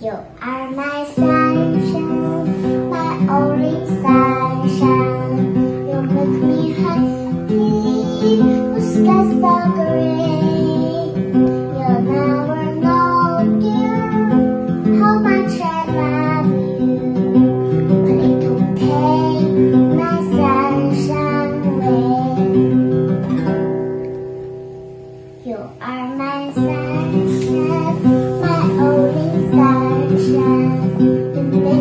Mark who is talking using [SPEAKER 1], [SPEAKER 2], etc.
[SPEAKER 1] You are my sunshine, my only sunshine. You make me happy the sky's so gray. You'll never know, dear, how much I love you. But it will take my sunshine away. You are my sunshine.